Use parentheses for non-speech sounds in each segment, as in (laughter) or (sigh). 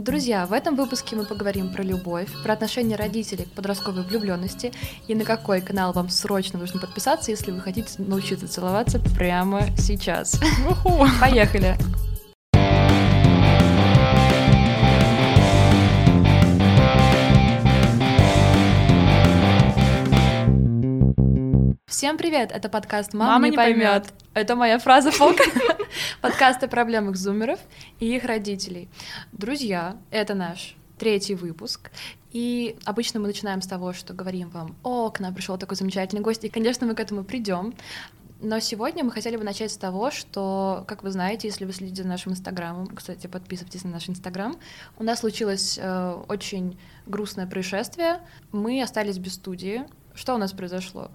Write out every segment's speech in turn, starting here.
Друзья, в этом выпуске мы поговорим про любовь, про отношения родителей к подростковой влюбленности и на какой канал вам срочно нужно подписаться, если вы хотите научиться целоваться прямо сейчас. Поехали! Всем привет! Это подкаст «Мама, Мама не не поймет». поймет. Это моя фраза полка. (laughs) Подкаст о проблемах зумеров и их родителей. Друзья, это наш третий выпуск. И обычно мы начинаем с того, что говорим вам, о, к нам пришел такой замечательный гость, и, конечно, мы к этому придем. Но сегодня мы хотели бы начать с того, что, как вы знаете, если вы следите за нашим инстаграмом, кстати, подписывайтесь на наш инстаграм, у нас случилось э, очень грустное происшествие. Мы остались без студии. Что у нас произошло?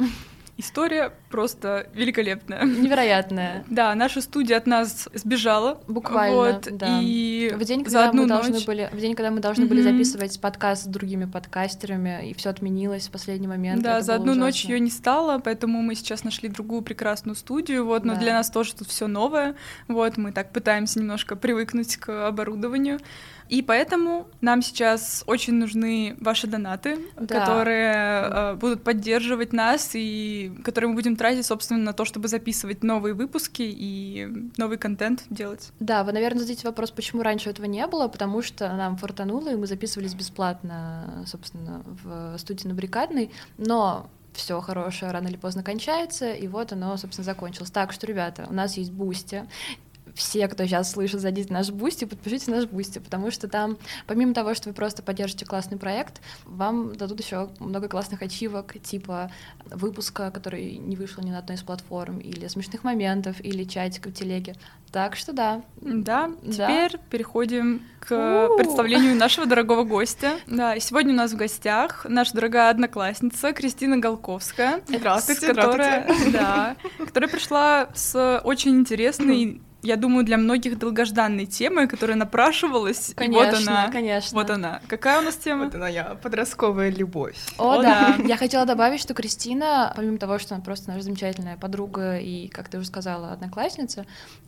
История просто великолепная. Невероятное. Да, наша студия от нас сбежала. Буквально, Вот, да. И В день, за когда одну мы должны ночь... были, в день, когда мы должны были Мгм. записывать подкаст с другими подкастерами, и все отменилось в последний момент. Да, это за одну ночь ужасно. ее не стало, поэтому мы сейчас нашли другую прекрасную студию. Вот, но Да. для нас тоже тут все новое. Вот, мы так пытаемся немножко привыкнуть к оборудованию. И поэтому нам сейчас очень нужны ваши донаты, Да. которые э, будут поддерживать нас и которые мы будем тратить, собственно, на то, чтобы записывать новые выпуски и новый контент делать. Да, вы, наверное, зададите вопрос, почему раньше этого не было, потому что нам фортануло, и мы записывались бесплатно, собственно, в студии на Баррикадной, но все хорошее рано или поздно кончается, и вот оно, собственно, закончилось. Так что, ребята, у нас есть Бусти, все, кто сейчас слышит, зайдите на наш Бусти, подпишитесь на наш Бусти, потому что там, помимо того, что вы просто поддержите классный проект, вам дадут еще много классных ачивок, типа выпуска, который не вышел ни на одной из платформ, или смешных моментов, или чатика в телеге. Так что да. Да, Да. теперь переходим к У. представлению нашего дорогого гостя. Да, и сегодня у нас в гостях наша дорогая одноклассница Кристина Голковская. Здравствуйте, с которая, да, которая пришла с очень интересной, (laughs) я думаю, для многих долгожданной темой, которая напрашивалась. Конечно, вот она, конечно. вот она. Какая у нас тема? Вот она я, подростковая любовь. О, О, да. да. (laughs) Я хотела добавить, что Кристина, помимо того, что она просто наша замечательная подруга и, как ты уже сказала, одноклассница,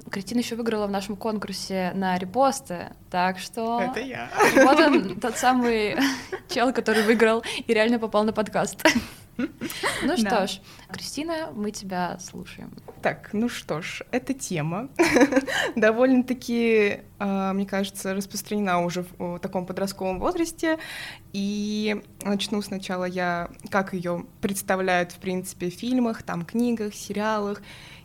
Кристина еще выиграла в нашем конкурсе на репосты. Так что Это я. вот он, тот самый (laughs) чел, который выиграл и реально попал на подкаст. Ну что ж, Кристина, мы тебя слушаем. Так, ну что ж, эта тема (laughs) довольно-таки, а, мне кажется, распространена уже в таком подростковом возрасте. И начну сначала я, как ее представляют, в принципе, в фильмах, там, книгах, сериалах.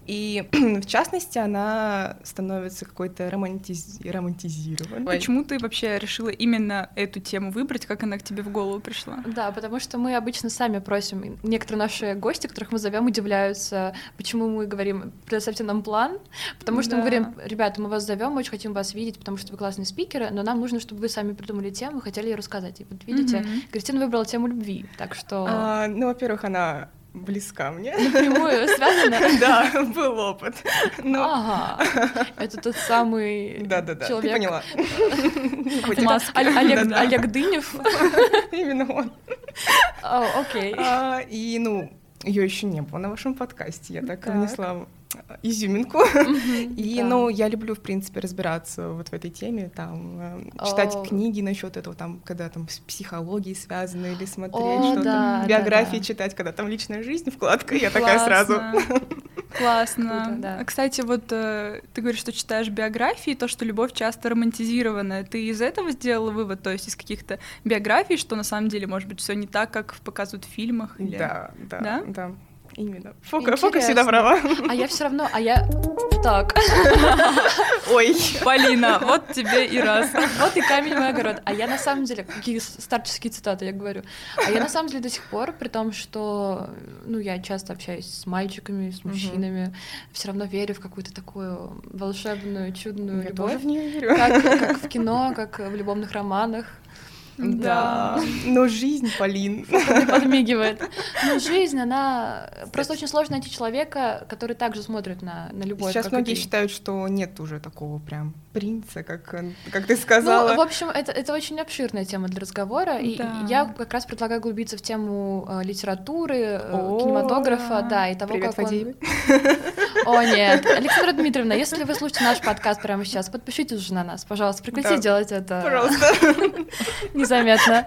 И, (clears throat) в частности, она становится какой-то романтиз... романтизированной. Почему ты вообще решила именно эту тему выбрать? Как она к тебе в голову пришла? Да, потому что мы обычно сами просим, некоторые наши гости, которых мы зовем, удивляются, почему мы говорим, предоставьте нам план, потому что мы Да. говорим, ребята, мы вас зовем, мы очень хотим вас видеть, потому что вы классные спикеры, но нам нужно, чтобы вы сами придумали тему, хотели ее рассказать. И вот видите, Мгм. Кристина выбрала тему любви, так что А, ну, во-первых, она близка мне. напрямую (laughs) связано. Да, был опыт. Но Ага, это тот самый Да-да-да, ты человек. поняла. Это маске. (laughs) Олег, Да-да. Олег Дынев. (laughs) Именно он. Окей. А, И, ну, ее еще не было на вашем подкасте. Я так, Так. внесла изюминку. И, Да. ну, я люблю, в принципе, разбираться вот в этой теме, там, э, читать О. книги насчет этого, там, когда там с психологией связано, или смотреть О, что-то, да, биографии да. читать, когда там личная жизнь, вкладка, я такая сразу. Классно. Классно. Круто, да. А, Кстати, вот э, ты говоришь, что читаешь биографии, то, что любовь часто романтизированная. Ты из этого сделала вывод, то есть из каких-то биографий, что на самом деле, может быть, все не так, как показывают в фильмах? Или... Да, да, Да? да. Именно. Фока, Фока всегда права. А я все равно, а я так. Ой. Полина, вот тебе и раз. Вот и камень мой огород. А я на самом деле, какие старческие цитаты я говорю. А я на самом деле до сих пор, при том, что ну, я часто общаюсь с мальчиками, с мужчинами, все равно верю в какую-то такую волшебную, чудную Я любовь. тоже в нее верю. Как, как в кино, как в любовных романах. Да. Но жизнь, Полин. (laughs) Подмигивает. Но жизнь, она... Просто очень сложно найти человека, который также смотрит на, на любовь. Сейчас многие ты. считают, что нет уже такого прям принца, как, э, как ты сказала. Ну, в общем, это, это очень обширная тема для разговора, и Да. я как раз предлагаю углубиться в тему э, литературы, э, О, кинематографа, да, и того, Привет, как он... Фадеевы. (laughs) О, нет. Александра Дмитриевна, если вы слушаете наш подкаст прямо сейчас, подпишитесь уже на нас, пожалуйста, прекратите Да. делать это Пожалуйста. (laughs) незаметно.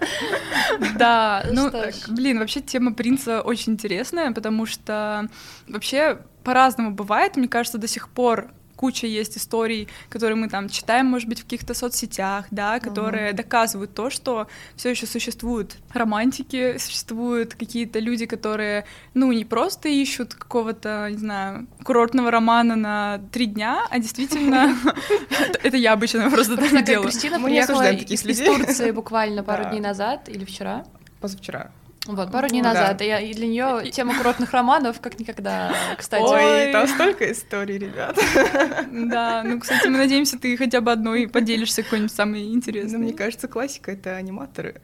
Да, Ну блин, вообще тема принца очень интересная, потому что вообще по-разному бывает. Мне кажется, до сих пор куча есть историй, которые мы там читаем, может быть, в каких-то соцсетях, да, которые доказывают то, что все еще существуют романтики, существуют какие-то люди, которые, ну, не просто ищут какого-то, не знаю, курортного романа на три дня, а действительно, (laughs) это- я обычно просто так делаю. Кристина приехала из. Турции буквально пару дней назад или вчера. Позавчера. Вот, пару дней Ну, да. назад. И, я- и для нее тема курортных романов как никогда, (laughs) кстати. Ой. Ой, там столько историй, ребят. (laughs) Да, ну, кстати, мы надеемся, ты хотя бы одной (laughs) поделишься какой-нибудь самой Ну, интересной. мне кажется, классика — это аниматоры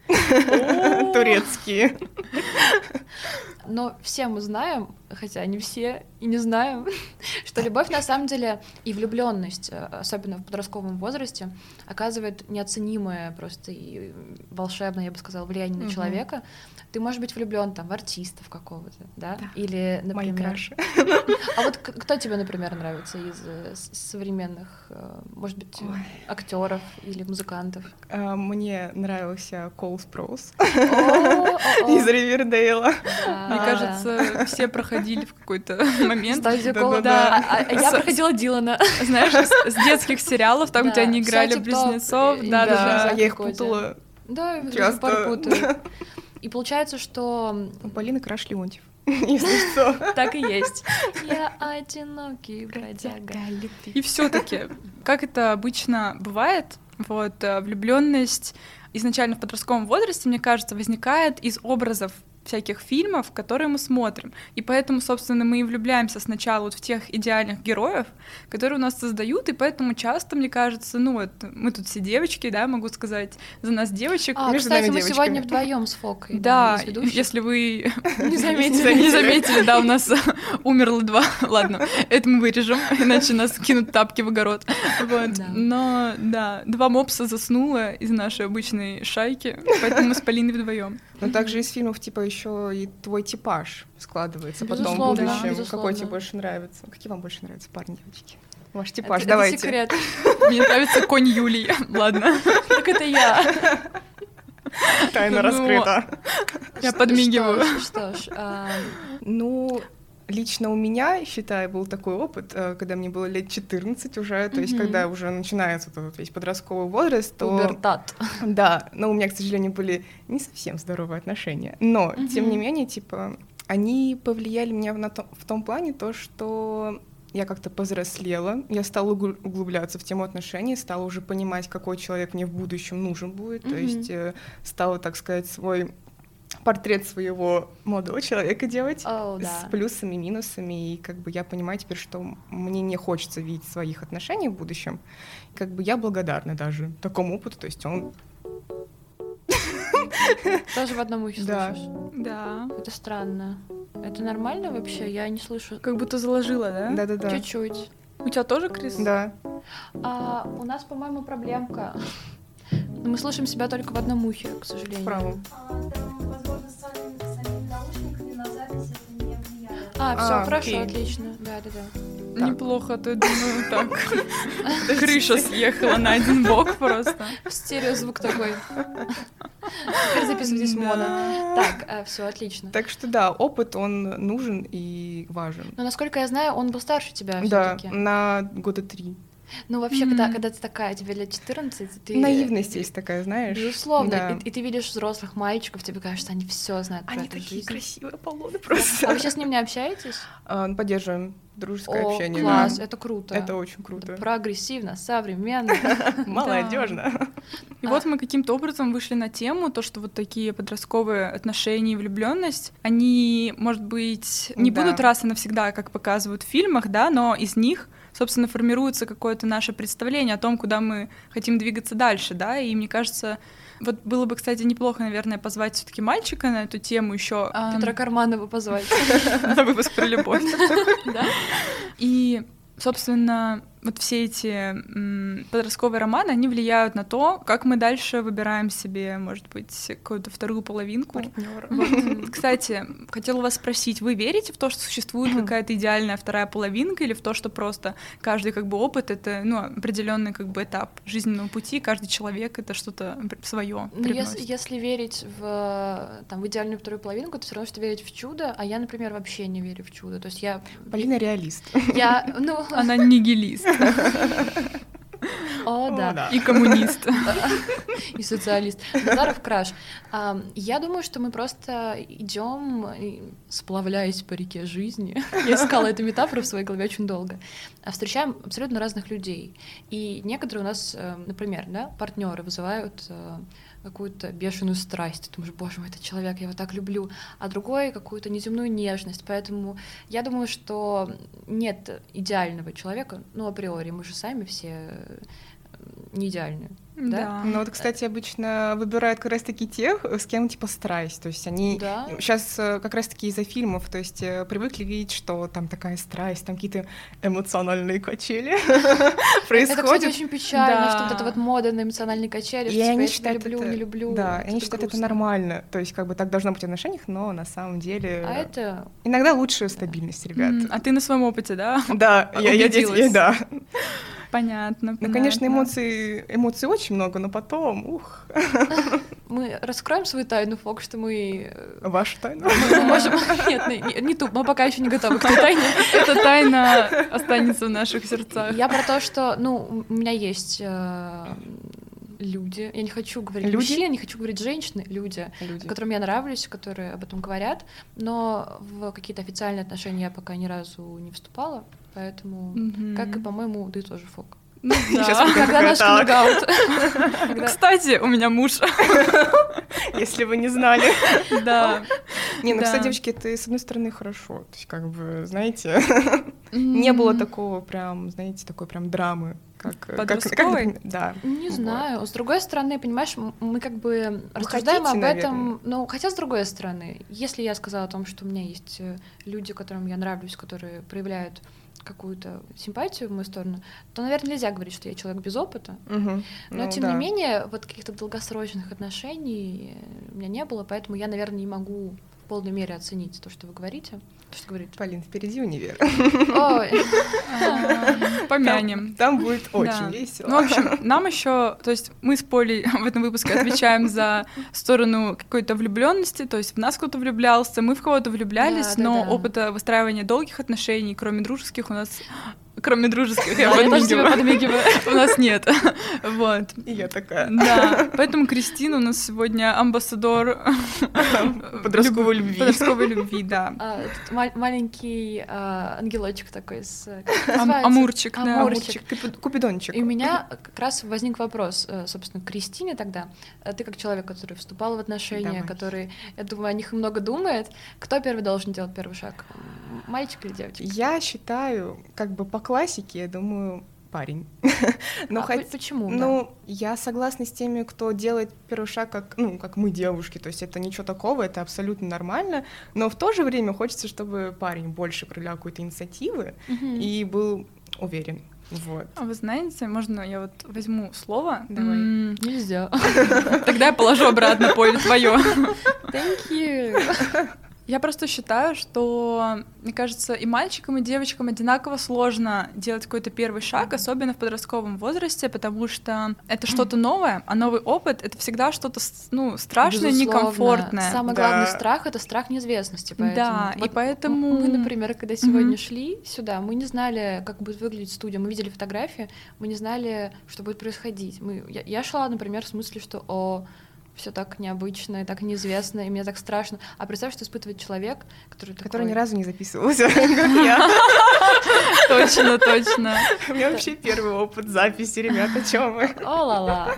турецкие. Но все мы знаем, хотя не все и не знаем, (laughs) что любовь на самом деле и влюбленность, э, особенно в подростковом возрасте, оказывает неоценимое просто и волшебное, я бы сказала, влияние на человека. Ты можешь быть влюблен там в артистов какого-то, да? Да. Или, Мои например. краши. А вот кто тебе, например, нравится из э, современных, э, может быть, Ой. актеров или музыкантов? Мне нравился Коул Спроус (laughs) из Ривердейла. Да, Мне да. кажется, все проходили в какой-то (laughs) момент. Стадию Да, кола, да. А- а я проходила Дилана. Знаешь, с, детских сериалов, там, где они играли близнецов. Да, да, я их путала Да, я часто. путаю. И получается, что У Полины краш Леонтьев, (laughs) если (laughs) что. так и есть. Я одинокий бродяга. И все-таки, как это обычно бывает, вот влюбленность изначально в подростковом возрасте, мне кажется, возникает из образов всяких фильмов, которые мы смотрим. И поэтому, собственно, мы и влюбляемся сначала вот в тех идеальных героев, которые у нас создают, и поэтому часто, мне кажется, ну вот мы тут все девочки, да, могу сказать, за нас девочек. А, Между кстати, мы девочками. сегодня вдвоем с Фокой. Да, ведущих. если вы (laughs) Не заметили. (laughs) не заметили, да, у нас (laughs) умерло два. Ладно, это мы вырежем, иначе нас кинут тапки в огород. Вот. Да. Но да, два мопса заснуло из нашей обычной шайки, поэтому мы с Полиной вдвоем. Но также из фильмов типа еще и твой типаж складывается потом в будущем. безусловно. Какой тебе больше нравится? Какие вам больше нравятся парни, девочки? Ваш Это- типаж, это давайте. секрет. (laughs) Мне нравится конь Юлии. (laughs) Ладно, Так это я. Тайна Ну, раскрыта. я подмигиваю. Что ж, что ж, а, Ну, лично у меня, считаю, был такой опыт, э, когда мне было лет 14 уже, то есть Мгм. когда уже начинается вот этот весь подростковый возраст, то... пубертат. (laughs) Да, но у меня, к сожалению, были не совсем здоровые отношения. Но, тем не менее, типа, они повлияли меня на том- в том плане то, что я как-то повзрослела, я стала угл- углубляться в тему отношений, стала уже понимать, какой человек мне в будущем нужен будет, то Мгм. есть э, стала, так сказать, свой портрет своего молодого человека делать О, да. с плюсами, минусами, и как бы я понимаю теперь, что мне не хочется видеть своих отношений в будущем. Как бы я благодарна даже такому опыту, то есть он (laughs) Тоже в одном ухе Да. слышишь. Да. Это странно. Это нормально вообще? Я не слышу. Как будто заложила, да? Да-да-да. Чуть-чуть. У тебя тоже, Крис? Да. А, у нас, по-моему, проблемка. Мы слышим себя только в одном ухе, к сожалению. В правом. А, все, А, хорошо, окей. отлично. Да, да, да. Так. Неплохо, то я думаю, так. (laughs) Крыша съехала на один бок просто. (laughs) Стереозвук такой. (laughs) Теперь записывайтесь моно. Так, все, отлично. Так что да, опыт, он нужен и важен. Но насколько я знаю, он был старше тебя Да, на года три. Ну, вообще, когда, Мгм. когда ты такая, тебе лет 14, ты... Наивность есть такая, знаешь. Безусловно. Да. И, и ты видишь взрослых мальчиков, тебе кажется, они все знают про Они эту такие жизнь. красивые полоны А просто. вы сейчас с ним не общаетесь? А, ну, Поддерживаем дружеское О, общение. класс, да. это круто. Это очень круто. Прогрессивно, современно. (laughs) Молодежно. И А. вот мы каким-то образом вышли на тему, то, что вот такие подростковые отношения и влюбленность, они, может быть, не будут раз и навсегда, как показывают в фильмах, да, но из них собственно, формируется какое-то наше представление о том, куда мы хотим двигаться дальше, да, и мне кажется, вот было бы, кстати, неплохо, наверное, позвать все-таки мальчика на эту тему еще. Петра Карманова позвать. (laughs) На выпуск про любовь. (laughs) И, собственно, вот все эти подростковые романы, они влияют на то, как мы дальше выбираем себе, может быть, какую-то вторую половинку. Вот. (laughs) Кстати, хотела вас спросить, вы верите в то, что существует какая-то идеальная вторая половинка, или в то, что просто каждый как бы опыт — это ну, определенный как бы этап жизненного пути, каждый человек — это что-то свое ну, если, если верить в, там, в идеальную вторую половинку, то все равно, что верить в чудо, а я, например, вообще не верю в чудо. То есть я... Полина реалист. Я, (laughs) ну... Она нигилист. (laughs) О, да. И коммунист. (laughs) И социалист. Назаров краш. Я думаю, что мы просто идем, сплавляясь по реке жизни. (laughs) Я искала эту метафору в своей голове очень долго. А встречаем абсолютно разных людей. И некоторые у нас, э, например, да, партнеры вызывают э, какую-то бешеную страсть. Ты думаешь, боже мой, этот человек, я его так люблю. А другой какую-то неземную нежность. Поэтому я думаю, что нет идеального человека, ну, априори. Мы же сами все не идеальные. Да? да. Ну вот, кстати, обычно выбирают как раз-таки тех, с кем типа страсть. То есть они да. сейчас э, как раз-таки из-за фильмов, то есть э, привыкли видеть, что там такая страсть, там какие-то эмоциональные качели (laughs) происходят. Это, кстати, очень печально, что вот эта вот мода на эмоциональные качели, что я типа, люблю, не люблю. Да, они считают это нормально. То есть как бы так должно быть в отношениях, но на самом деле... А это... Иногда лучше стабильность, ребят. А ты на своем опыте, да? Да, я, я, да. Понятно, Ну, конечно, эмоций, эмоций очень много, но потом, ух. (laughs) Мы раскроем свою тайну, Фок, что мы... Э, Вашу тайну? Мы можем... (laughs) Нет, не, не ту, мы пока еще не готовы к той тайне. (laughs) Эта тайна останется в наших сердцах. Я про то, что, ну, у меня есть э, люди. Я не хочу говорить люди? мужчины, не хочу говорить женщины, люди, люди, которым я нравлюсь, которые об этом говорят, но в какие-то официальные отношения я пока ни разу не вступала. Поэтому, mm-hmm. как и, по-моему, ты тоже фок. Ну, (laughs) да. Когда наш камингаут. (laughs) Кстати, у меня муж. (laughs) Если вы не знали. Да. Не, ну, кстати, девочки, это, с одной стороны, хорошо. То есть, как бы, знаете, не было такого прям, знаете, такой прям драмы. Как, Подростковой? Как, да. Не знаю. С другой стороны, понимаешь, мы как бы рассуждаем об этом. Ну, хотя, с другой стороны, если я сказала о том, что у меня есть э, люди, которым я нравлюсь, которые проявляют какую-то симпатию в мою сторону, то, наверное, нельзя говорить, что я человек без опыта. Угу. Но, ну, тем да. не менее, вот каких-то долгосрочных отношений у меня не было, поэтому я, наверное, не могу в полной мере оценить то, что вы говорите. Что говорите? Полин, впереди универ. (laughs) Помянем. Там будет очень весело. Ну, в общем, нам еще, то есть мы с Полей (laughs) в этом выпуске отвечаем за сторону какой-то влюбленности, то есть в нас кто-то влюблялся, мы в кого-то влюблялись, но опыта выстраивания долгих отношений, кроме дружеских, у нас Кроме дружеских, я подмигиваю. У нас нет. (laughs) Вот. И я такая. Да. Поэтому Кристина у нас сегодня амбассадор подростковой любви. Подростковой любви, да. (laughs) А, маленький а, ангелочек такой с... Амурчик, да. Амурчик. Купидончик. И у меня как раз возник вопрос, э, собственно, к Кристине тогда. Ты как человек, который вступал в отношения, который, я думаю, о них много думает, кто первый должен делать первый шаг? Мальчик или девочка? Я считаю, как бы по классике, я думаю, парень. (laughs) Но а хоть, почему? Ну, да? я согласна с теми, кто делает первый шаг, как, ну, как мы девушки, то есть это ничего такого, это абсолютно нормально, но в то же время хочется, чтобы парень больше проявлял какой-то инициативы угу. и был уверен. Вот. А вы знаете, можно я вот возьму слово? Давай. М- Нельзя. (laughs) Тогда я положу обратно поле твое. Thank you. (laughs) Я просто считаю, что, мне кажется, и мальчикам, и девочкам одинаково сложно делать какой-то первый шаг, особенно в подростковом возрасте, потому что это что-то новое, а новый опыт — это всегда что-то, ну, страшное, Безусловно. некомфортное. Самый да. главный страх — это страх неизвестности, поэтому... Да, вот и поэтому... Мы, например, когда сегодня mm-hmm. шли сюда, мы не знали, как будет выглядеть студия, мы видели фотографии, мы не знали, что будет происходить. Мы... Я, я шла, например, с мыслью, что о все так необычно и так неизвестно, и мне так страшно. А представь, что испытывает человек, который такой... Который ни разу не записывался, (laughs) как я. (laughs) Точно, точно. У меня вообще первый опыт записи, ребята, чем вы? О, ла-ла.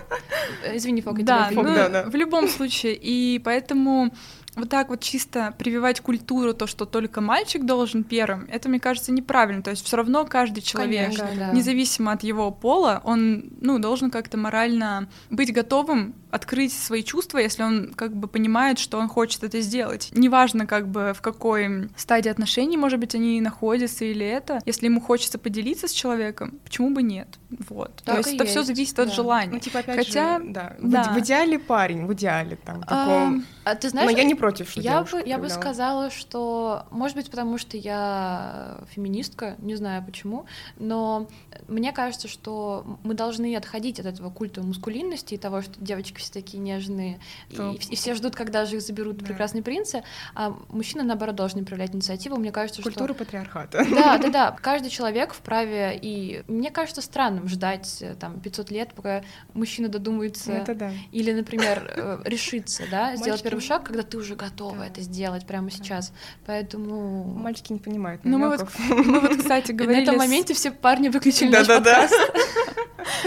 Извини, Фок, да, ну, в любом случае. И поэтому вот так вот чисто прививать культуру, то, что только мальчик должен первым, это, мне кажется, неправильно. То есть все равно каждый человек, Конечно, да. независимо от его пола, он, ну, должен как-то морально быть готовым открыть свои чувства, если он как бы понимает, что он хочет это сделать. Неважно, как бы в какой стадии отношений, может быть, они находятся или это. Если ему хочется поделиться с человеком, почему бы нет? Вот. Так То есть это все зависит от да. желания. Ну, типа, опять Хотя, же, да, в- да. В, идеале парень, в идеале там, А, таком. А ты знаешь, Но я не против, что я бы, я бы сказала, что, может быть, потому что я феминистка, не знаю почему, но мне кажется, что мы должны отходить от этого культа мускулинности и того, что девочки все такие нежные, и, и все ждут, когда же их заберут Да. прекрасные принцы, а мужчины, наоборот, должны проявлять инициативу. Мне кажется, Культура что... патриархата. Да, да, (laughs) да. Каждый человек вправе, и мне кажется странным ждать э, там 500 лет, пока мужчина додумается Это да. или, например, э, решиться, да, (laughs) сделать первый шаг, когда ты уже готова это сделать прямо сейчас. Поэтому Мальчики не понимают Ну, мы вот, (laughs) мы вот, кстати, на говорили... этом с- моменте все парни выключили наш подкаст.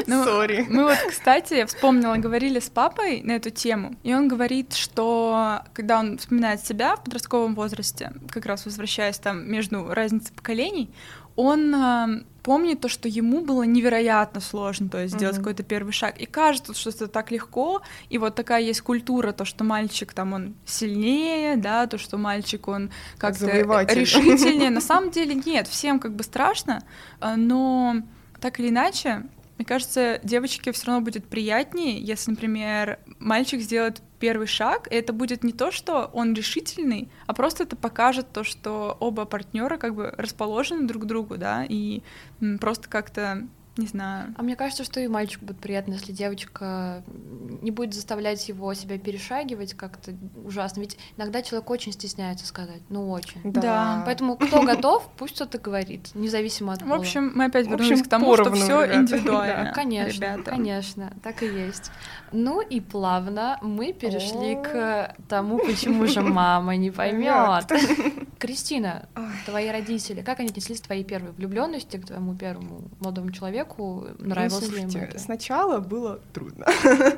Ну, Сори. Мы вот, кстати, я вспомнила, говорили с папой на эту тему, и он говорит, что когда он вспоминает себя в подростковом возрасте, как раз возвращаясь там между разницей поколений, он э, помнит то, что ему было невероятно сложно, то есть сделать Мгм. какой-то первый шаг. И кажется, что это так легко, и вот такая есть культура, то, что мальчик там он сильнее, да, то, что мальчик он как-то решительнее. На (laughs) самом деле нет, всем как бы страшно, э, но так или иначе, мне кажется, девочке все равно будет приятнее, если, например, мальчик сделает первый шаг, и это будет не то, что он решительный, а просто это покажет то, что оба партнера как бы расположены друг к другу, да, и просто как-то, не знаю. А мне кажется, что и мальчику будет приятно, если девочка не будет заставлять его себя перешагивать как-то ужасно. Ведь иногда человек очень стесняется сказать, ну очень. Да. Поэтому кто готов, пусть кто-то говорит, независимо от В пола. общем, мы опять вернулись общем, к тому, что поровну, все ребята. индивидуально. Да. (laughs) Конечно, ребята. конечно, так и есть. Ну и плавно мы перешли О. к тому, почему же мама не поймет. (laughs) Кристина, твои родители, как они отнеслись к твоей первой влюбленности, к твоему первому молодому человеку? Ну, Нравилось ли им слушайте, это? сначала было трудно.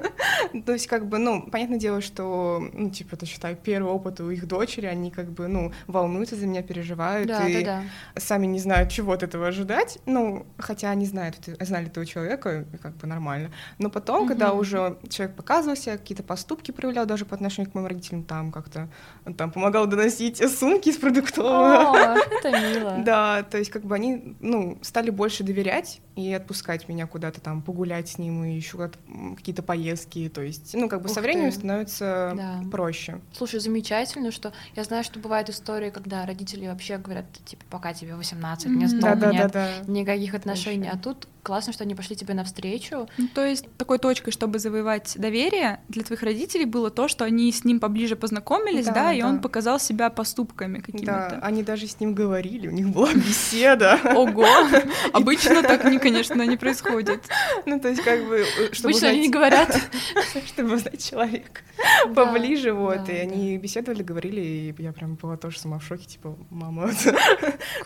(laughs) То есть, как бы, ну, понятное дело, что, ну, типа, это, считаю, первый опыт у их дочери, они, как бы, ну, волнуются за меня, переживают, Да, и да, да. сами не знают, чего от этого ожидать, ну, хотя они знают, знали этого человека, и как бы нормально. Но потом, когда Мгм. уже человек показывался, какие-то поступки проявлял даже по отношению к моим родителям, там как-то, там помогал доносить сумки с продуктового. О, (laughs) это мило. Да, то есть как бы они, ну, стали больше доверять и отпускать меня куда-то там погулять с ним и еще какие-то поездки, то есть, ну, как бы Ух со временем ты. становится Да. проще. Слушай, замечательно, что я знаю, что бывают истории, когда родители вообще говорят, типа, пока тебе 18, Мгм. не знал, Да-да-да-да. никаких отношений. Точно. А тут классно, что они пошли тебе навстречу. Ну, то есть такой точкой, чтобы завоевать доверие для твоих родителей было то, что они с ним поближе познакомились, да, Да, и да. он показал себя поступками Да, какими-то. они даже с ним говорили, у них была беседа. Ого! Обычно так, не, конечно, не происходит. Ну, то есть как бы, э, чтобы Обычно они не узнать, говорят. (laughs) чтобы узнать человека Да, поближе, вот, да, и да. они беседовали, говорили, и я прям была тоже сама в шоке, типа, мама. (laughs) Это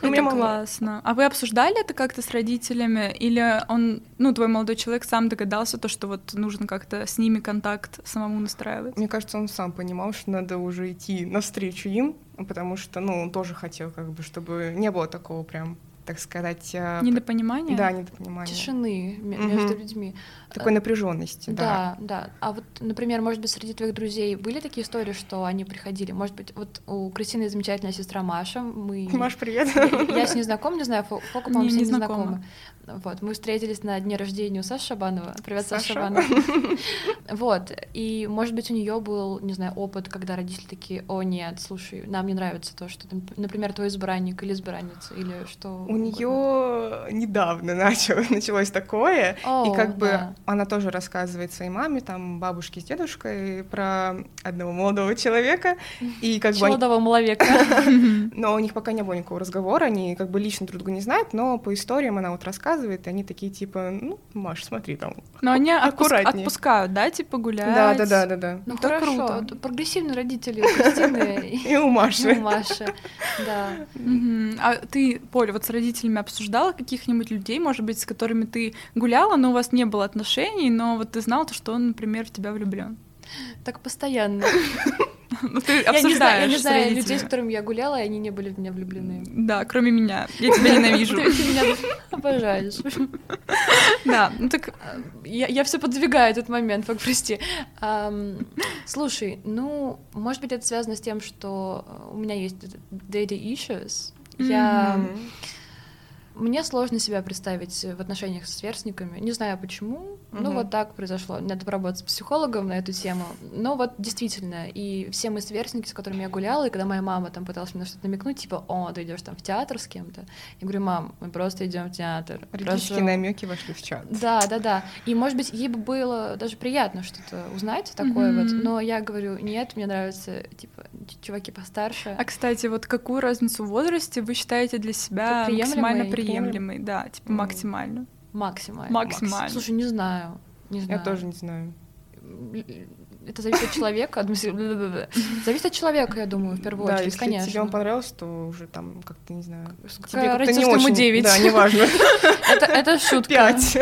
Ну, мама- классно. А вы обсуждали это как-то с родителями? Или он, ну, твой молодой человек сам догадался, то, что вот нужно как-то с ними контакт самому настраивать? Мне кажется, он сам понимал, что надо уже идти навстречу им, потому что, ну, он тоже хотел, как бы, чтобы не было такого прям, так сказать, а, Недопонимание? да, недопонимания. Тишины между людьми. Такой напряженности, да. Да, да. А вот, например, может быть, среди твоих друзей были такие истории, что они приходили? Может быть, вот у Кристины замечательная сестра Маша. Мы... (laughs) Маш, привет. Я, с ней знакома, не знаю, Фо- Фока, по-моему, Не- с ней не не знакома. Вот, мы встретились на дне рождения у Саши Шабанова. Привет, Саша Саша. Шабанова. (laughs) Вот, и, может быть, у нее был, не знаю, опыт, когда родители такие, о, нет, слушай, нам не нравится то, что, например, твой избранник или избранница, или что У угодно». нее недавно (laughs) начало, началось такое, О, и как бы да. она тоже рассказывает своей маме, там, бабушке с дедушкой про одного молодого человека, и как бы Молодого маловека. (laughs) (laughs) Но у них пока не было никакого разговора, они как бы лично друг друга не знают, но по историям она вот рассказывает, и они такие типа, ну, Маш, смотри там. Но они Аккуратнее. отпускают, да, типа гулять? Да, да, да, да, да. Ну Это хорошо, круто. прогрессивные родители у Кристины и И у Маши. Маши. Да. А ты, Поль, вот с родителями обсуждала каких-нибудь людей, может быть, с которыми ты гуляла, но у вас не было отношений, но вот ты знал, то, что он, например, в тебя влюблен? Так постоянно. Ну, ты Я не знаю, я не знаю людей, с родителями. которыми я гуляла, и они не были в меня влюблены. Да, кроме меня. Я тебя ненавижу. Ты меня обожаешь. Да, ну так Я, все подвигаю этот момент, Фак, прости. Слушай, ну, может быть, это связано с тем, что э, у меня есть data issues. Я... Мне сложно себя представить в отношениях с сверстниками. Не знаю почему. Ну, Мгм. вот так произошло. Надо поработать с психологом на эту тему. Но вот действительно, и все мы сверстники, с которыми я гуляла, и когда моя мама там пыталась мне на что-то намекнуть, типа, о, ты идешь там в театр с кем-то. Я говорю, мам, мы просто идем в театр. Родительские Просто- намеки вошли в чат. Да, да, да. И, может быть, ей бы было даже приятно что-то узнать такое вот. Мгм. Но я говорю, нет, мне нравятся, типа, чуваки постарше. А, кстати, вот какую разницу в возрасте вы считаете для себя максимально приемлемой? Да, типа М. максимально. Максимально. Максимально. Слушай, не знаю. Не Я знаю. тоже не знаю. Это зависит от человека. Зависит от человека, я думаю, в первую Да, очередь, если конечно. тебе он понравился, то уже там как-то, не знаю, Какая тебе как-то разница, не что ему очень... девять? Да, неважно. (laughs) Это, это шутка. Пять.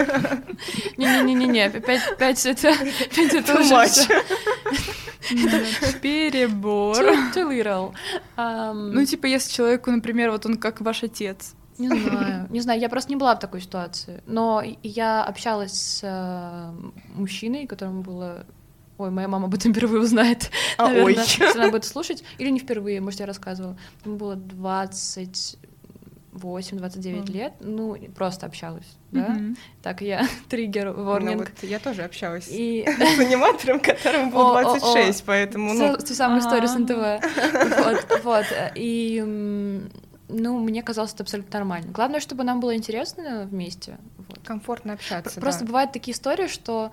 Не-не-не-не, пять, пять это, пять это Too уже. Да, (laughs) Перебор. Too, too little. Ам, Ну, типа, если человеку, например, вот он как ваш отец. Не знаю, не знаю, я просто не была в такой ситуации. Но я общалась с э, мужчиной, которому было... Ой, моя мама об этом впервые узнает, А, наверное, ой. если она будет слушать. Или не впервые, может, я рассказывала. Ему было 28-29 Мгм. лет. Ну, просто общалась, да? Мгм. Так, я (laughs) триггер, Ну, ворнинг. вот я тоже общалась И (laughs) с аниматором, которому было О, о, о. 26, поэтому, ну, Ту самую историю с Ага. НТВ. Вот, вот. И, ну, мне казалось это абсолютно нормально. Главное, чтобы нам было интересно вместе. Вот. комфортно общаться. Просто да. бывают такие истории, что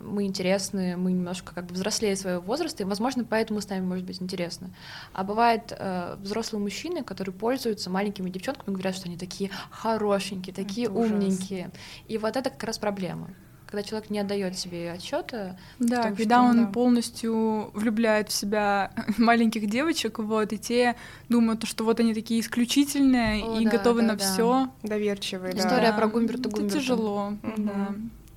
мы интересны, мы немножко как бы взрослее своего возраста, и, возможно, поэтому с нами может быть интересно. А бывает э, взрослые мужчины, которые пользуются маленькими девчонками, говорят, что они такие хорошенькие, такие Это умненькие. И вот это как раз проблема. Когда человек не отдает себе отчета, Да, том, когда что- он да. полностью влюбляет в себя (laughs) маленьких девочек, вот, и те думают, что вот они такие исключительные О, и да, готовы да, на да. все. Доверчивый, да. История про Гумберта Это Гумберта. тяжело, Мгм. да.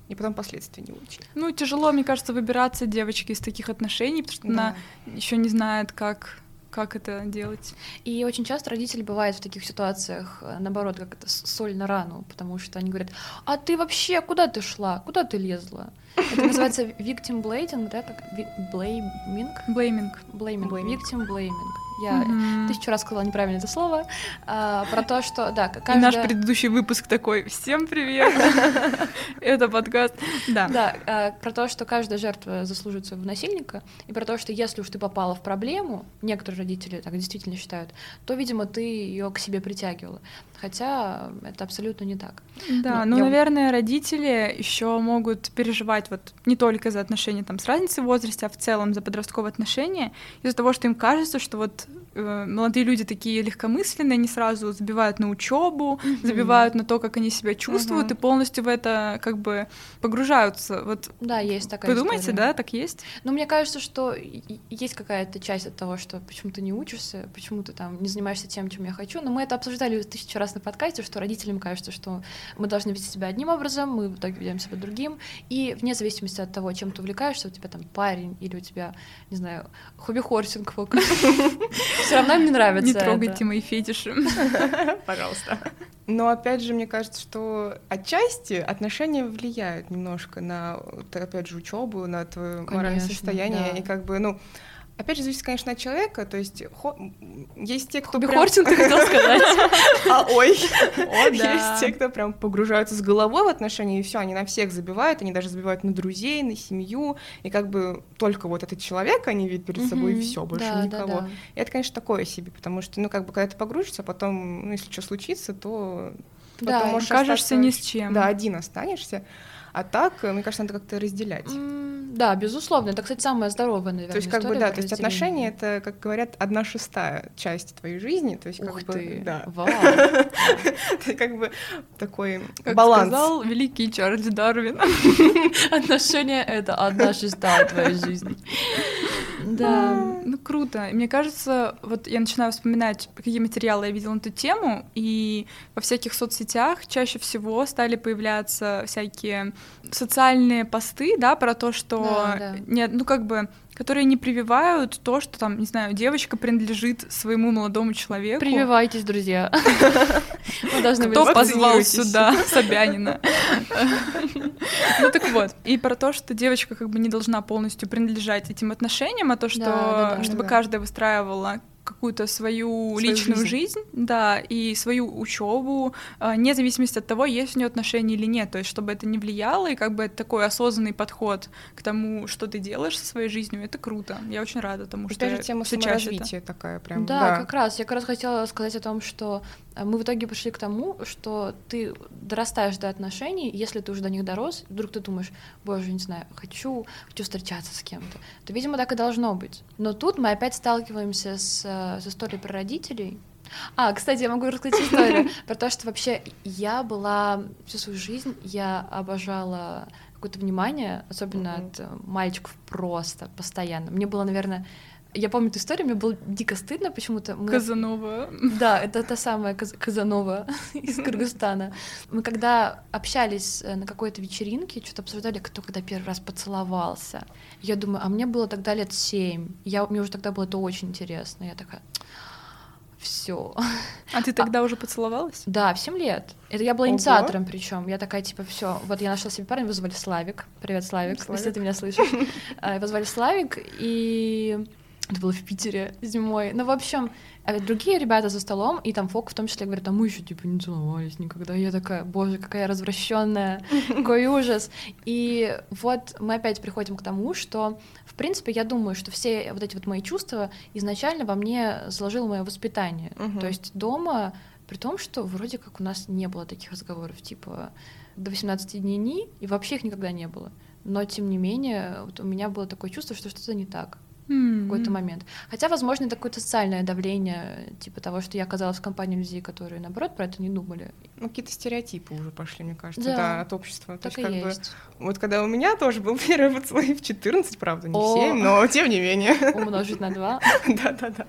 И потом последствия не очень. Ну, тяжело, мне кажется, выбираться девочке из таких отношений, потому что Да. она еще не знает, как, как это делать. И очень часто родители бывают в таких ситуациях, э, наоборот, как это соль на рану, потому что они говорят, а ты вообще куда ты шла, куда ты лезла? Это называется (laughs) victim blaming, да, как blaming? Блейминг. Blaming, Blaming. victim blaming. Я Мгм. тысячу раз сказала неправильно это слово, а, про то, что, да, к- И наш каждая- предыдущий выпуск такой «Всем привет!» (laughs) Это подкаст. Да. Да, а, про то, что каждая жертва заслуживает своего насильника, и про то, что если уж ты попала в проблему, некоторые родители так действительно считают, то, видимо, ты ее к себе притягивала. Хотя это абсолютно не так. Да, Ну, ну, я- наверное, родители еще могут переживать вот не только за отношения там с разницей в возрасте, а в целом за подростковые отношения, из-за того, что им кажется, что вот молодые люди такие легкомысленные, они сразу забивают на учебу, забивают на то, как они себя чувствуют, Мгм. и полностью в это как бы погружаются. Вот Да, есть такая вы думаете, история. да, так есть? Но мне кажется, что есть какая-то часть от того, что почему ты не учишься, почему ты там не занимаешься тем, чем я хочу. Но мы это обсуждали тысячу раз на подкасте, что родителям кажется, что мы должны вести себя одним образом, мы в итоге ведем себя другим. И вне зависимости от того, чем ты увлекаешься, у тебя там парень или у тебя, не знаю, хобби-хорсинг, (laughs) все равно им не нравится. Не это. трогайте мои фетиши. (laughs) Пожалуйста. Но опять же, мне кажется, что отчасти отношения влияют немножко на, опять же, учебу, на твое моральное состояние. да. И как бы, ну, опять же, зависит, конечно, от человека. То есть хо- есть те, кто прям- Хобби-хорсинг, ты хотел сказать? (laughs) А ой, О, (laughs) да. есть те, кто прям погружаются с головой в отношения, и все, они на всех забивают, они даже забивают на друзей, на семью, и как бы только вот этот человек они видят перед собой, и все, больше никого. И это, конечно, такое себе, потому что, ну, как бы, когда ты погрузишься, потом, ну, если что случится, то Да, потом можешь Кажешься остаться ни с чем. Да, один останешься. А так, э, мне кажется, надо как-то разделять. М, Да, безусловно. Это, кстати, самая здоровая, наверное, То есть, как бы, да, то есть отношения это, как говорят, одна шестая часть твоей жизни. То есть, как Ух бы, ты, да. вау. (laughs) Это как бы такой Как баланс. сказал великий Чарльз Дарвин. (laughs) Отношения — это одна шестая твоей жизни. Да. Ну, круто. Мне кажется, вот я начинаю вспоминать, какие материалы я видела на эту тему, и во всяких соцсетях чаще всего стали появляться всякие социальные посты, да, про то, что Да, да. нет, ну как бы которые не прививают то, что там, не знаю, девочка принадлежит своему молодому человеку. Прививайтесь, друзья. (laughs) Мы должны Кто позвал сюда Собянина? (laughs) Ну так вот, и про то, что девочка как бы не должна полностью принадлежать этим отношениям, а то, что чтобы Да. каждая выстраивала какую-то свою, Свою личную жизнь. жизнь. да, и свою учебу, а, вне зависимости от того, есть у нее отношения или нет, то есть чтобы это не влияло, и как бы это такой осознанный подход к тому, что ты делаешь со своей жизнью, это круто. Я очень рада тому, что Опять же, тема чаще это. такая прям. Да, как раз. Я как раз хотела сказать о том, что мы в итоге пришли к тому, что ты дорастаешь до отношений, если ты уже до них дорос, вдруг ты думаешь, боже, не знаю, хочу, хочу встречаться с кем-то, то, видимо, так и должно быть. Но тут мы опять сталкиваемся с, э, с историей про родителей. А, кстати, я могу рассказать историю (laughs) про то, что вообще я была всю свою жизнь, я обожала какое-то внимание, особенно от э, мальчиков просто, постоянно. Мне было, наверное, я помню эту историю, мне было дико стыдно почему-то. Мы- Казанова. да, это та самая Каз- Казанова (laughs) из Кыргызстана. Мы когда общались э, на какой-то вечеринке, что-то обсуждали, кто когда первый раз поцеловался. Я думаю, а мне было тогда лет семь. Я, мне уже тогда было это очень интересно. Я такая, все. А ты тогда уже поцеловалась? Да, в 7 лет. Это я была Ого. инициатором, причем. Я такая, типа, все. Вот я нашла себе парня, его звали Славик. Привет, Славик, Славик. если ты меня слышишь. А, (laughs) Его звали Славик, и это было в Питере зимой. Ну, в общем, а другие ребята за столом, и там Фок в том числе говорят, а мы еще типа не целовались никогда. Я такая, боже, какая развращенная, какой ужас. И вот мы опять приходим к тому, что, в принципе, я думаю, что все вот эти вот мои чувства изначально во мне заложило мое воспитание. То есть дома, при том, что вроде как у нас не было таких разговоров, типа до 18 дней и вообще их никогда не было. Но, тем не менее, вот у меня было такое чувство, что что-то не так в какой-то момент. Хотя, возможно, это какое-то социальное давление, типа того, что я оказалась в компании людей, которые, наоборот, про это не думали. Ну, какие-то стереотипы уже пошли, мне кажется, Да. да, от общества. То Так и есть, как бы, есть. вот когда у меня тоже был (laughs) первый поцелуй в 14, правда, не О. в 7, но тем не менее. (laughs) Умножить на два. (laughs) Да-да-да.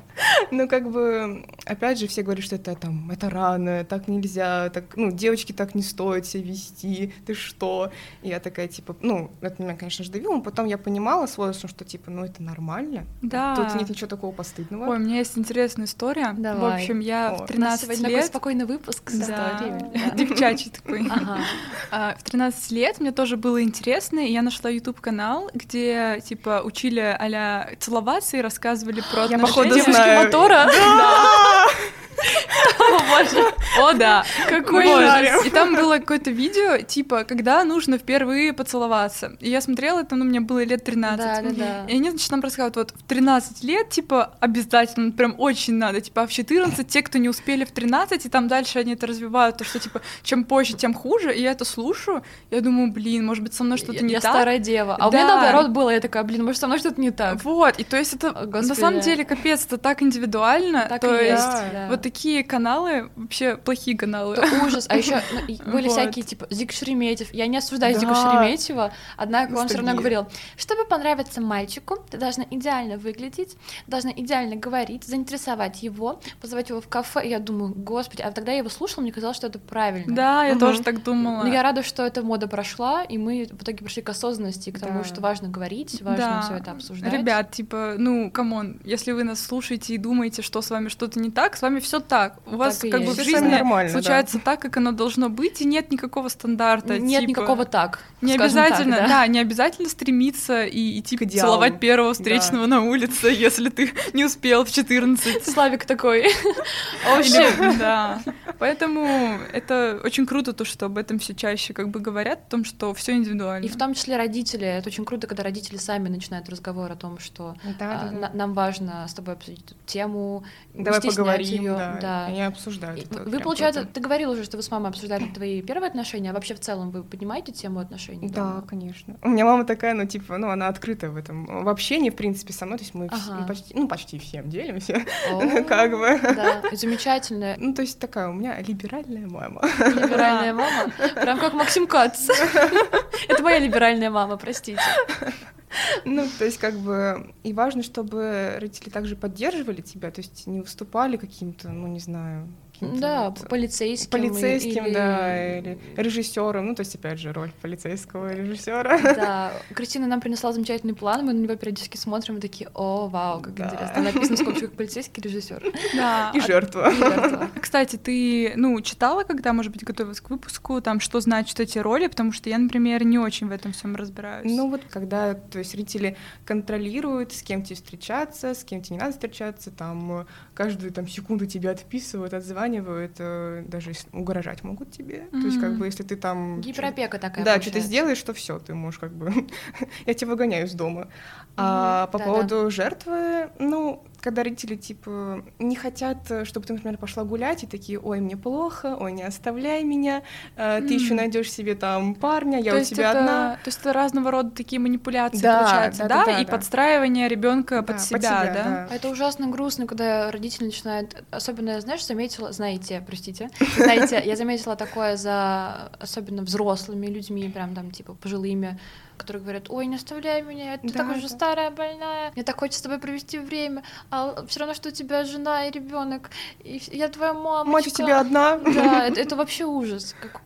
Ну, как бы, опять же, все говорят, что это там, это рано, так нельзя, так, ну, девочки так не стоит себя вести, ты что? И я такая, типа, ну, это меня, конечно же, давило, но потом я понимала с возрастом, что, типа, ну, это нормально. Да. Тут нет ничего такого постыдного. Ой, у меня есть интересная история. В Давай. общем, я О. в У нас 13 сегодня такой лет... спокойный выпуск с Да. историями. Да. Девчачий такой. Ага. (laughs) А, В 13 лет мне тоже было интересно, и я нашла YouTube канал, где типа учили а целоваться и рассказывали про Я, отношения. походу, Девушки мотора. Да. (laughs) (laughs) (laughs) О, боже. О, да. Какой жарим. И там было какое-то видео, типа, когда нужно впервые поцеловаться. И я смотрела это, ну, мне было лет 13. Да, да, да. И они, значит, нам рассказывают, вот в 13 лет, типа, обязательно, прям очень надо, типа, а в 14 те, кто не успели в 13, и там дальше они это развивают, то, что, типа, чем позже, тем хуже, и я это слушаю, я думаю, блин, может быть, со мной что-то Я- не Я так. старая дева. А у меня Да. наоборот было. Я такая, блин, может, со мной что-то не так. Вот, и то есть это О, на Господи. самом деле капец, это так индивидуально. Так то есть. да. вот такие каналы вообще плохие каналы. Это ужас. А еще были Вот. всякие, типа, Зик Шереметьев. Я не осуждаю Зика Да. Шереметьева, однако он все равно Ностальгия. говорил, чтобы понравиться мальчику, ты должна идеально выглядеть, должна идеально говорить, заинтересовать его, позвать его в кафе. И я думаю, господи, а тогда я его слушала, мне казалось, что это правильно. Да, я Мгм. тоже так думала. Но я рада, что эта мода прошла, и мы в итоге пришли к осознанности, к тому, Да. что важно говорить, важно Да. все это обсуждать. Ребят, типа, ну, come on, если вы нас слушаете и думаете, что с вами что-то не так, с вами все так. У вас Так и как бы в жизни нормально, да. случается так, как оно должно быть, и нет никакого стандарта. Нет типа, никакого так. Не скажем так, обязательно, да. да? не обязательно стремиться и идти К идеалу. целовать первого встречного на улице, (laughs) если ты не успел в 14. Славик такой. (laughs) Или- (laughs) да. Поэтому это очень круто, то, что об этом все чаще как бы говорят, о том, что все индивидуально. И в том числе родители. Это очень круто, когда родители сами начинают разговор о том, что Да, а, да, да. на- нам важно с тобой обсудить эту тему. Давай поговорим, её, да. Да. Они обсуждают И это. Вы, получается, ты говорил уже, что вы с мамой обсуждали твои первые отношения, а вообще в целом вы поднимаете тему отношений? Да, дома? конечно. У меня мама такая, ну, типа, ну, она открыта в этом. В общении, в принципе, со мной, то есть мы вс- Ага. ну, почти, ну, почти всем делимся, О, (laughs) как бы. Да, замечательная Ну, то есть такая у меня либеральная мама. либеральная (laughs) мама. Прям как Максим Кац. (laughs) Это моя либеральная мама, простите. (laughs) Ну, то есть, как бы, и важно, чтобы родители также поддерживали тебя, то есть не выступали каким-то, ну, не знаю, каким-то Да, вот полицейским. полицейским, или- да, или режиссером, ну, то есть, опять же, роль полицейского режиссера. Да, (laughs) Кристина нам принесла замечательный план, мы на него периодически смотрим и такие, о, вау, как Да. интересно. Написано в скобочках (laughs) полицейский режиссер. Да. И жертва. И жертва. (laughs) Кстати, ты, ну, читала, когда, может быть, готовилась к выпуску, там, что значат эти роли, потому что я, например, не очень в этом всем разбираюсь. Ну вот когда, то есть зрители контролируют, с кем тебе встречаться, с кем тебе не надо встречаться, там каждую там секунду тебя отписывают, отзванивают, э, даже угрожать могут тебе. То есть как бы если ты там... Гиперопека такая Да, что получается. сделаешь, то все, ты можешь как бы... (laughs) Я тебя выгоняю из дома. А по да-да. поводу жертвы, ну, когда родители, типа, не хотят, э, чтобы ты, например, пошла гулять, и такие, ой, мне плохо, ой, не оставляй меня, э, ты еще М. найдешь себе там парня, я то у есть тебя это, одна. То есть это разного рода такие манипуляции, Да, получается, да, да? да, да, и да. подстраивание ребенка Да, под под себя, себя, да? да. А Это ужасно грустно, когда родители начинают... Особенно, знаешь, заметила... Знаете, простите. (laughs) Знаете, я заметила такое за особенно взрослыми людьми, прям там, типа, пожилыми, которые говорят, ой, не оставляй меня, ты Да, такая уже да. старая, больная, мне так хочется с тобой провести время, а все равно, что у тебя жена и ребенок, и я твоя мама. Мать у тебя одна. Да, это, это вообще ужас. Как...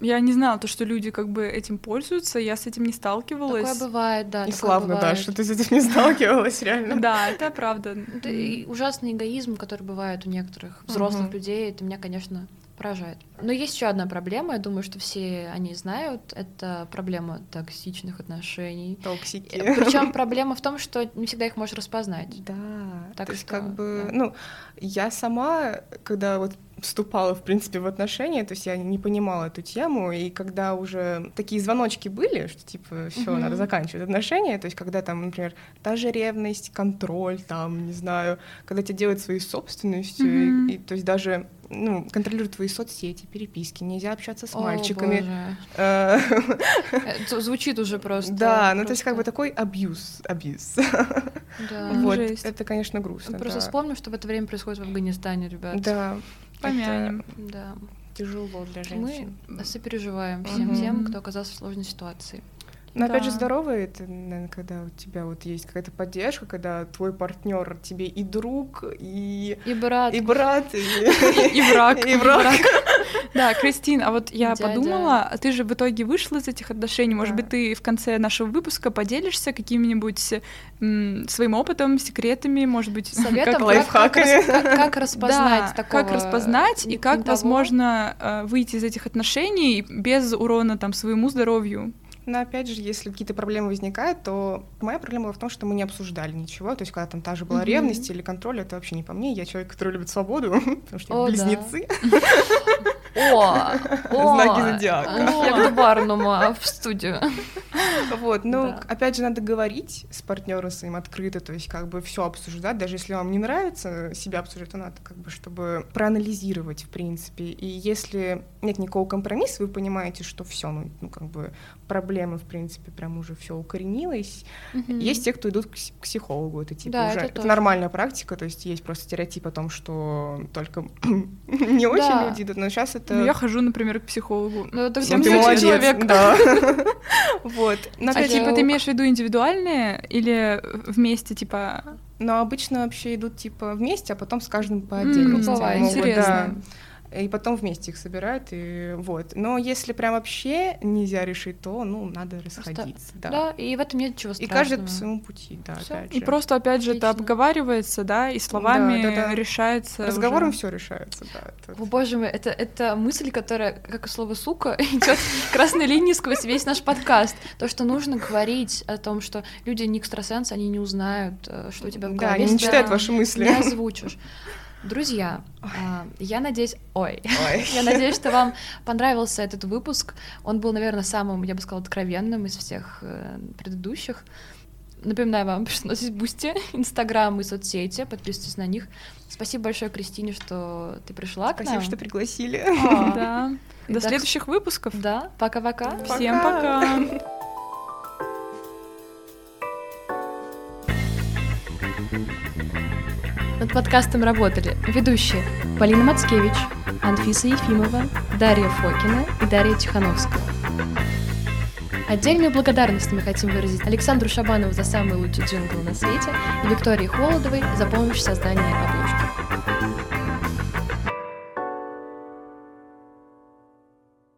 Я не знала, то, что люди как бы этим пользуются, я с этим не Такое сталкивалась. бывает, да. И такое славно, да, бывает. что ты с этим не сталкивалась, реально. Да, это правда. Это ужасный эгоизм, который бывает у некоторых взрослых людей, это меня, конечно, поражает. Но есть еще одна проблема, я думаю, что все они знают, это проблема токсичных отношений. Токсики. Причем (laughs) проблема в том, что не всегда их можешь распознать. Да, Так то есть что, как бы, да. ну, я сама, когда вот вступала, в принципе, в отношения, то есть я не понимала эту тему, и когда уже такие звоночки были, что типа все, Мгм. надо заканчивать отношения, то есть когда там, например, та же ревность, контроль, там, не знаю, когда тебя делают своей собственностью, и- Мгм. и, то есть даже ну, контролируют твои соцсети, переписки, нельзя общаться с О, мальчиками. боже. Э, Это звучит уже просто. Да, ну то есть как бы такой абьюз, абьюз. Да. (laughs) Вот, Жесть. это, конечно, грустно. Просто да. вспомним, что в это время происходит в Афганистане, ребят. Да. Помянем. Да. Тяжело для женщин. Мы сопереживаем всем тем, кто оказался в сложной ситуации. Но опять же Да. здорово это, наверное, когда у тебя вот есть какая-то поддержка, когда твой партнер тебе и друг, и, И брат, и брат, и, (laughs) (laughs) враг. и враг. Да, Кристин, а вот я подумала, а ты же в итоге вышла из этих отношений. Может Да. быть, ты в конце нашего выпуска поделишься какими-нибудь м, своим опытом, секретами, может быть, (laughs) как, лайфхаками. как- распознать да, такого как распознать и как возможно э, выйти из этих отношений без урона там своему здоровью. Но опять же, если какие-то проблемы возникают, то моя проблема была в том, что мы не обсуждали ничего. То есть, когда там та же была ревность или контроль, это вообще не по мне. Я человек, который любит свободу, (laughs) потому что О, да. (laughs) О, о, Знаки зодиака. о, Як до Барнума в студию. Вот, ну, Да. опять же, надо говорить с партнером своим открыто, то есть как бы все обсуждать, даже если вам не нравится себя обсуждать, то надо как бы, чтобы проанализировать, в принципе. И если нет никакого компромисса, вы понимаете, что все, ну, ну, как бы проблемы, в принципе, прям уже все укоренилось. Есть те, кто идут к пс- к психологу, это типа Да, уже это это тоже. нормальная практика, то есть есть просто стереотип о том, что только (clears throat) не очень Да. люди идут, но сейчас это Ну, я хожу, например, к психологу. Ну, это Ну, где ты молодец, человек. да. (laughs) Вот. Но А типа ты имеешь в виду индивидуальные или вместе, типа... Но обычно вообще идут типа вместе, а потом с каждым по отдельности. интересно. Да. И потом вместе их собирают, и вот. Но если прям вообще нельзя решить, то, ну, надо расходиться, да. Да, и в этом нет ничего И страшного. каждый по своему пути, да, Всё. опять И же. просто, опять же, это обговаривается, да, и словами Да, да, да. решается Разговором уже. все решается, да. это- О, боже мой, это, это мысль, которая, как и слово «сука», (laughs) идет красной линией сквозь весь наш подкаст. То, что нужно говорить о том, что люди не экстрасенсы, они не узнают, э, что у тебя в Да, голове. они не читают ваши мысли. Не озвучишь. Друзья, а, я надеюсь... Ой, Ой. (laughs) я надеюсь, что вам понравился этот выпуск. Он был, наверное, самым, я бы сказала, откровенным из всех э, предыдущих. Напоминаю вам, (laughs) что у нас есть Бусти, Инстаграм и соцсети. Подписывайтесь на них. Спасибо большое, Кристине, что ты пришла к Спасибо, нам. что пригласили. А, Да. До Итак, следующих выпусков. Да, пока-пока. Всем Пока. пока. Над подкастом работали ведущие Полина Мацкевич, Анфиса Ефимова, Дарья Фокина и Дарья Тихановская. Отдельную благодарность мы хотим выразить Александру Шабанову за самый лучший джингл на свете и Виктории Холодовой за помощь в создании обложки.